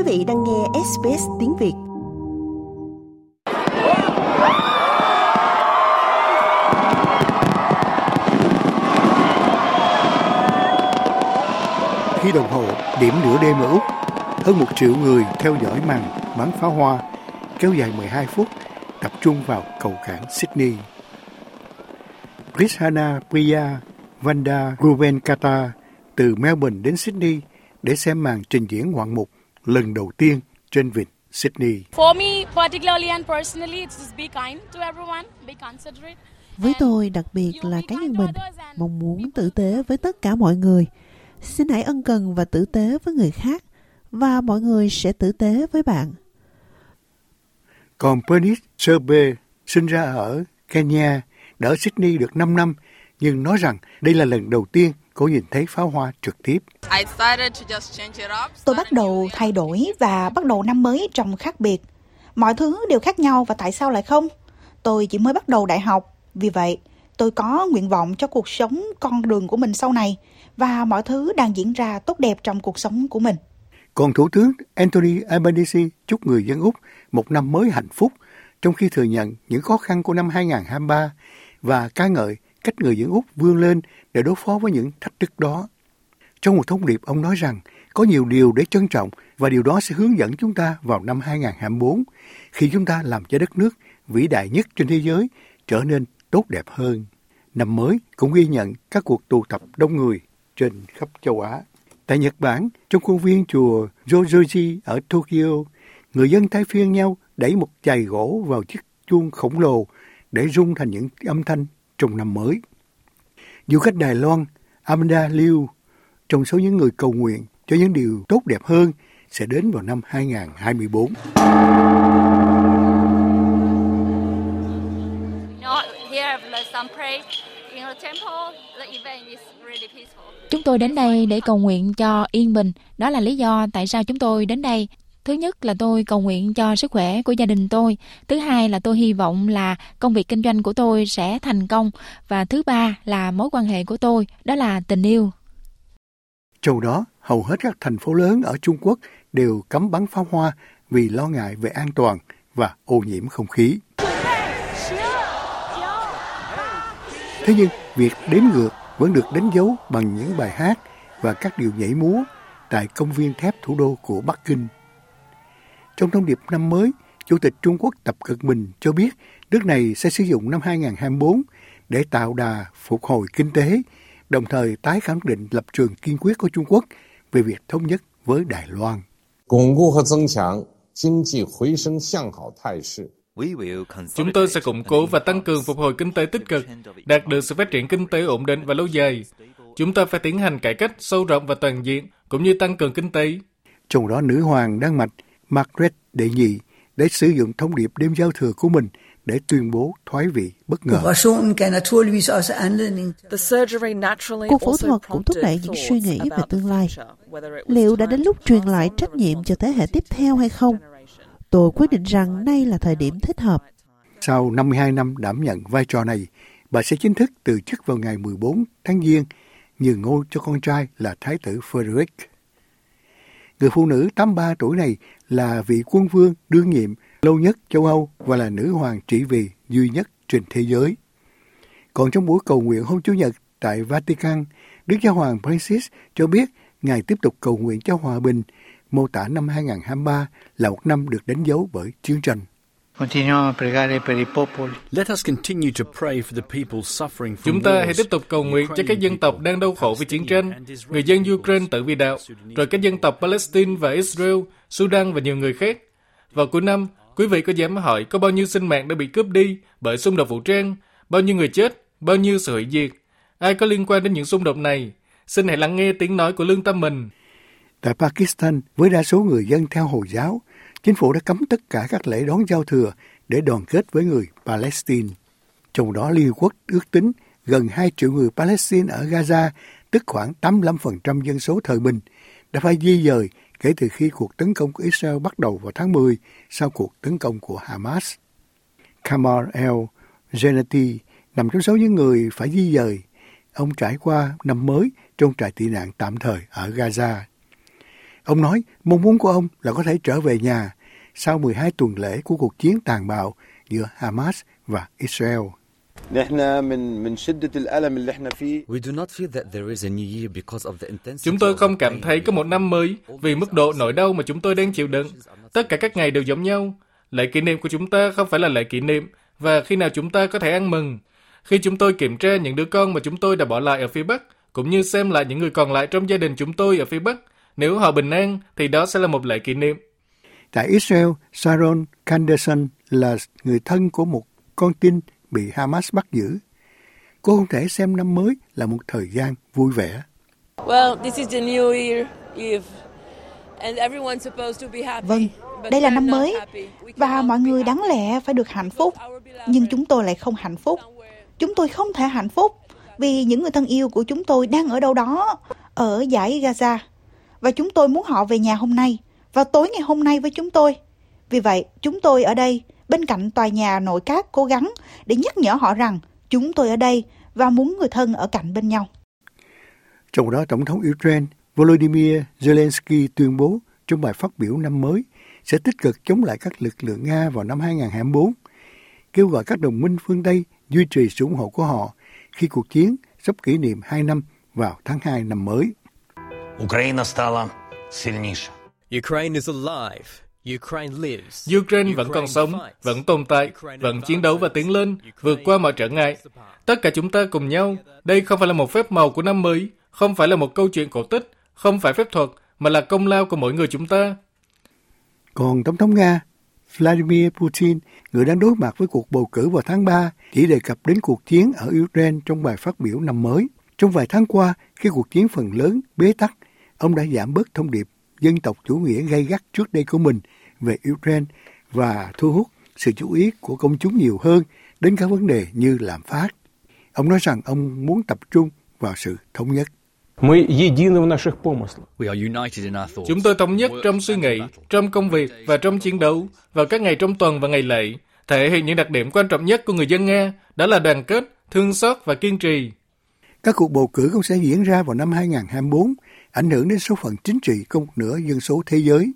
Quý vị đang nghe SBS tiếng Việt. Khi đồng hồ điểm nửa đêm ở Úc, hơn một triệu người theo dõi màn bắn pháo hoa kéo dài 12 phút tập trung vào cầu cảng Sydney. Krishana Priya Vanda Ruvenkata từ Melbourne đến Sydney để xem màn trình diễn ngoạn mục lần đầu tiên trên vịnh Sydney. For me particularly and personally it's just be kind to everyone, be considerate. Với tôi đặc biệt là cá nhân mình, mong muốn tử tế với tất cả mọi người. Xin hãy ân cần và tử tế với người khác và mọi người sẽ tử tế với bạn. Còn Bernice Serbe sinh ra ở Kenya, đã ở Sydney được 5 năm, nhưng nói rằng đây là lần đầu tiên cô nhìn thấy pháo hoa trực tiếp. Tôi bắt đầu thay đổi và bắt đầu năm mới trong khác biệt. Mọi thứ đều khác nhau và tại sao lại không? Tôi chỉ mới bắt đầu đại học, vì vậy tôi có nguyện vọng cho cuộc sống con đường của mình sau này và mọi thứ đang diễn ra tốt đẹp trong cuộc sống của mình. Còn Thủ tướng Anthony Albanese chúc người dân Úc một năm mới hạnh phúc trong khi thừa nhận những khó khăn của năm 2023 và ca ngợi cách người dân Úc vươn lên để đối phó với những thách thức đó. Trong một thông điệp, ông nói rằng có nhiều điều để trân trọng và điều đó sẽ hướng dẫn chúng ta vào năm 2024 khi chúng ta làm cho đất nước vĩ đại nhất trên thế giới trở nên tốt đẹp hơn. Năm mới cũng ghi nhận các cuộc tụ tập đông người trên khắp châu Á. Tại Nhật Bản, trong khuôn viên chùa Jojoji ở Tokyo, người dân thay phiên nhau đẩy một chày gỗ vào chiếc chuông khổng lồ để rung thành những âm thanh trong năm mới. Du khách Đài Loan Amanda Liu trong số những người cầu nguyện cho những điều tốt đẹp hơn sẽ đến vào năm 2024. Chúng tôi đến đây để cầu nguyện cho yên bình. Đó là lý do tại sao chúng tôi đến đây. Thứ nhất là tôi cầu nguyện cho sức khỏe của gia đình tôi. Thứ hai là tôi hy vọng là công việc kinh doanh của tôi sẽ thành công. Và thứ ba là mối quan hệ của tôi, đó là tình yêu. Châu đó, hầu hết các thành phố lớn ở Trung Quốc đều cấm bắn pháo hoa vì lo ngại về an toàn và ô nhiễm không khí. Thế nhưng, việc đếm ngược vẫn được đánh dấu bằng những bài hát và các điệu nhảy múa tại công viên thép thủ đô của Bắc Kinh trong thông điệp năm mới, Chủ tịch Trung Quốc Tập Cận Bình cho biết nước này sẽ sử dụng năm 2024 để tạo đà phục hồi kinh tế, đồng thời tái khẳng định lập trường kiên quyết của Trung Quốc về việc thống nhất với Đài Loan. Chúng tôi sẽ củng cố và tăng cường phục hồi kinh tế tích cực, đạt được sự phát triển kinh tế ổn định và lâu dài. Chúng ta phải tiến hành cải cách sâu rộng và toàn diện, cũng như tăng cường kinh tế. Trong đó, nữ hoàng Đan Mạch Margaret đệ nhị để sử dụng thông điệp đêm giao thừa của mình để tuyên bố thoái vị bất ngờ. Cuộc phẫu thuật cũng thúc đẩy những suy nghĩ về tương lai. Liệu đã đến lúc truyền lại trách nhiệm cho thế hệ tiếp theo hay không? Tôi quyết định rằng nay là thời điểm thích hợp. Sau 52 năm đảm nhận vai trò này, bà sẽ chính thức từ chức vào ngày 14 tháng Giêng, nhường ngôi cho con trai là Thái tử Frederick. Người phụ nữ 83 tuổi này là vị quân vương đương nhiệm lâu nhất châu Âu và là nữ hoàng trị vì duy nhất trên thế giới. Còn trong buổi cầu nguyện hôm Chủ nhật tại Vatican, Đức Giáo hoàng Francis cho biết Ngài tiếp tục cầu nguyện cho hòa bình, mô tả năm 2023 là một năm được đánh dấu bởi chiến tranh. Chúng ta hãy tiếp tục cầu nguyện cho các dân tộc đang đau khổ vì chiến tranh, người dân Ukraine tự vì đạo, rồi các dân tộc Palestine và Israel, Sudan và nhiều người khác. Vào cuối năm, quý vị có dám hỏi có bao nhiêu sinh mạng đã bị cướp đi bởi xung đột vũ trang, bao nhiêu người chết, bao nhiêu sự hủy diệt. Ai có liên quan đến những xung đột này? Xin hãy lắng nghe tiếng nói của lương tâm mình. Tại Pakistan, với đa số người dân theo Hồi giáo, chính phủ đã cấm tất cả các lễ đón giao thừa để đoàn kết với người Palestine. Trong đó Liên Hợp Quốc ước tính gần 2 triệu người Palestine ở Gaza, tức khoảng 85% dân số thời bình, đã phải di dời kể từ khi cuộc tấn công của Israel bắt đầu vào tháng 10 sau cuộc tấn công của Hamas. Kamal El Genati nằm trong số những người phải di dời. Ông trải qua năm mới trong trại tị nạn tạm thời ở Gaza. Ông nói mong muốn của ông là có thể trở về nhà sau 12 tuần lễ của cuộc chiến tàn bạo giữa Hamas và Israel. Chúng tôi không cảm thấy có một năm mới vì mức độ nỗi đau mà chúng tôi đang chịu đựng. Tất cả các ngày đều giống nhau. Lễ kỷ niệm của chúng ta không phải là lễ kỷ niệm và khi nào chúng ta có thể ăn mừng. Khi chúng tôi kiểm tra những đứa con mà chúng tôi đã bỏ lại ở phía Bắc, cũng như xem lại những người còn lại trong gia đình chúng tôi ở phía Bắc, nếu họ bình an thì đó sẽ là một lễ kỷ niệm. Tại Israel, Sharon Kanderson là người thân của một con tin bị Hamas bắt giữ. Cô không thể xem năm mới là một thời gian vui vẻ. Well, this is the New Year Eve. Vâng, đây là năm mới và mọi người đáng lẽ phải được hạnh phúc, nhưng chúng tôi lại không hạnh phúc. Chúng tôi không thể hạnh phúc vì những người thân yêu của chúng tôi đang ở đâu đó ở giải Gaza và chúng tôi muốn họ về nhà hôm nay, vào tối ngày hôm nay với chúng tôi. Vì vậy, chúng tôi ở đây bên cạnh tòa nhà nội các cố gắng để nhắc nhở họ rằng chúng tôi ở đây và muốn người thân ở cạnh bên nhau. Trong đó, Tổng thống Ukraine Volodymyr Zelensky tuyên bố trong bài phát biểu năm mới sẽ tích cực chống lại các lực lượng Nga vào năm 2024, kêu gọi các đồng minh phương Tây duy trì sự ủng hộ của họ khi cuộc chiến sắp kỷ niệm 2 năm vào tháng 2 năm mới. Ukraine стала сильніша. Ukraine is alive. Ukraine lives. Ukraine vẫn còn sống, vẫn tồn tại, vẫn chiến đấu và tiến lên, vượt qua mọi trở ngại. Tất cả chúng ta cùng nhau. Đây không phải là một phép màu của năm mới, không phải là một câu chuyện cổ tích, không phải phép thuật, mà là công lao của mỗi người chúng ta. Còn Tổng thống Nga Vladimir Putin, người đang đối mặt với cuộc bầu cử vào tháng 3, chỉ đề cập đến cuộc chiến ở Ukraine trong bài phát biểu năm mới. Trong vài tháng qua, khi cuộc chiến phần lớn bế tắc, ông đã giảm bớt thông điệp dân tộc chủ nghĩa gay gắt trước đây của mình về Ukraine và thu hút sự chú ý của công chúng nhiều hơn đến các vấn đề như lạm phát. Ông nói rằng ông muốn tập trung vào sự thống nhất. Chúng tôi thống nhất trong suy nghĩ, trong công việc và trong chiến đấu, vào các ngày trong tuần và ngày lễ, thể hiện những đặc điểm quan trọng nhất của người dân Nga, đó là đoàn kết, thương xót và kiên trì. Các cuộc bầu cử cũng sẽ diễn ra vào năm 2024, ảnh hưởng đến số phận chính trị của một nửa dân số thế giới.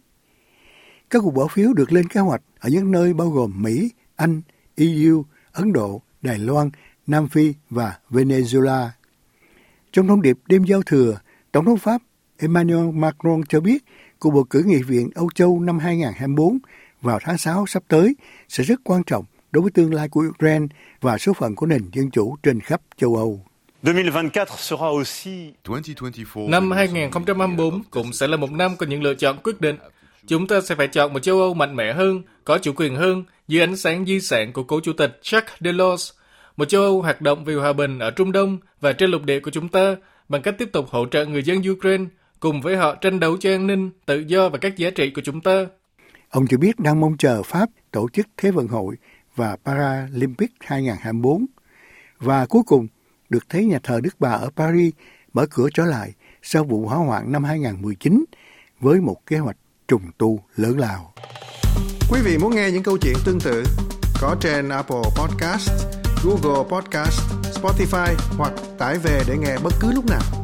Các cuộc bỏ phiếu được lên kế hoạch ở những nơi bao gồm Mỹ, Anh, EU, Ấn Độ, Đài Loan, Nam Phi và Venezuela. Trong thông điệp đêm giao thừa, Tổng thống Pháp Emmanuel Macron cho biết cuộc bầu cử nghị viện Âu Châu năm 2024 vào tháng 6 sắp tới sẽ rất quan trọng đối với tương lai của Ukraine và số phận của nền dân chủ trên khắp châu Âu. Năm 2024 cũng sẽ là một năm có những lựa chọn quyết định. Chúng ta sẽ phải chọn một châu Âu mạnh mẽ hơn, có chủ quyền hơn, dưới ánh sáng di sản của cố chủ tịch Jacques Delors – một châu Âu hoạt động vì hòa bình ở Trung Đông và trên lục địa của chúng ta bằng cách tiếp tục hỗ trợ người dân Ukraine cùng với họ tranh đấu cho an ninh, tự do và các giá trị của chúng ta. Ông cho biết đang mong chờ Pháp tổ chức Thế vận hội và Paralympic 2024 và cuối cùng được thấy nhà thờ Đức Bà ở Paris mở cửa trở lại sau vụ hỏa hoạn năm 2019 với một kế hoạch trùng tu lớn lao. Quý vị muốn nghe những câu chuyện tương tự có trên Apple Podcast Google Podcast, Spotify hoặc tải về để nghe bất cứ lúc nào.